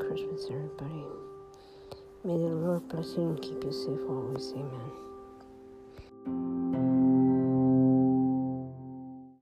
Christmas, everybody. May the Lord bless you and keep you safe always. Amen.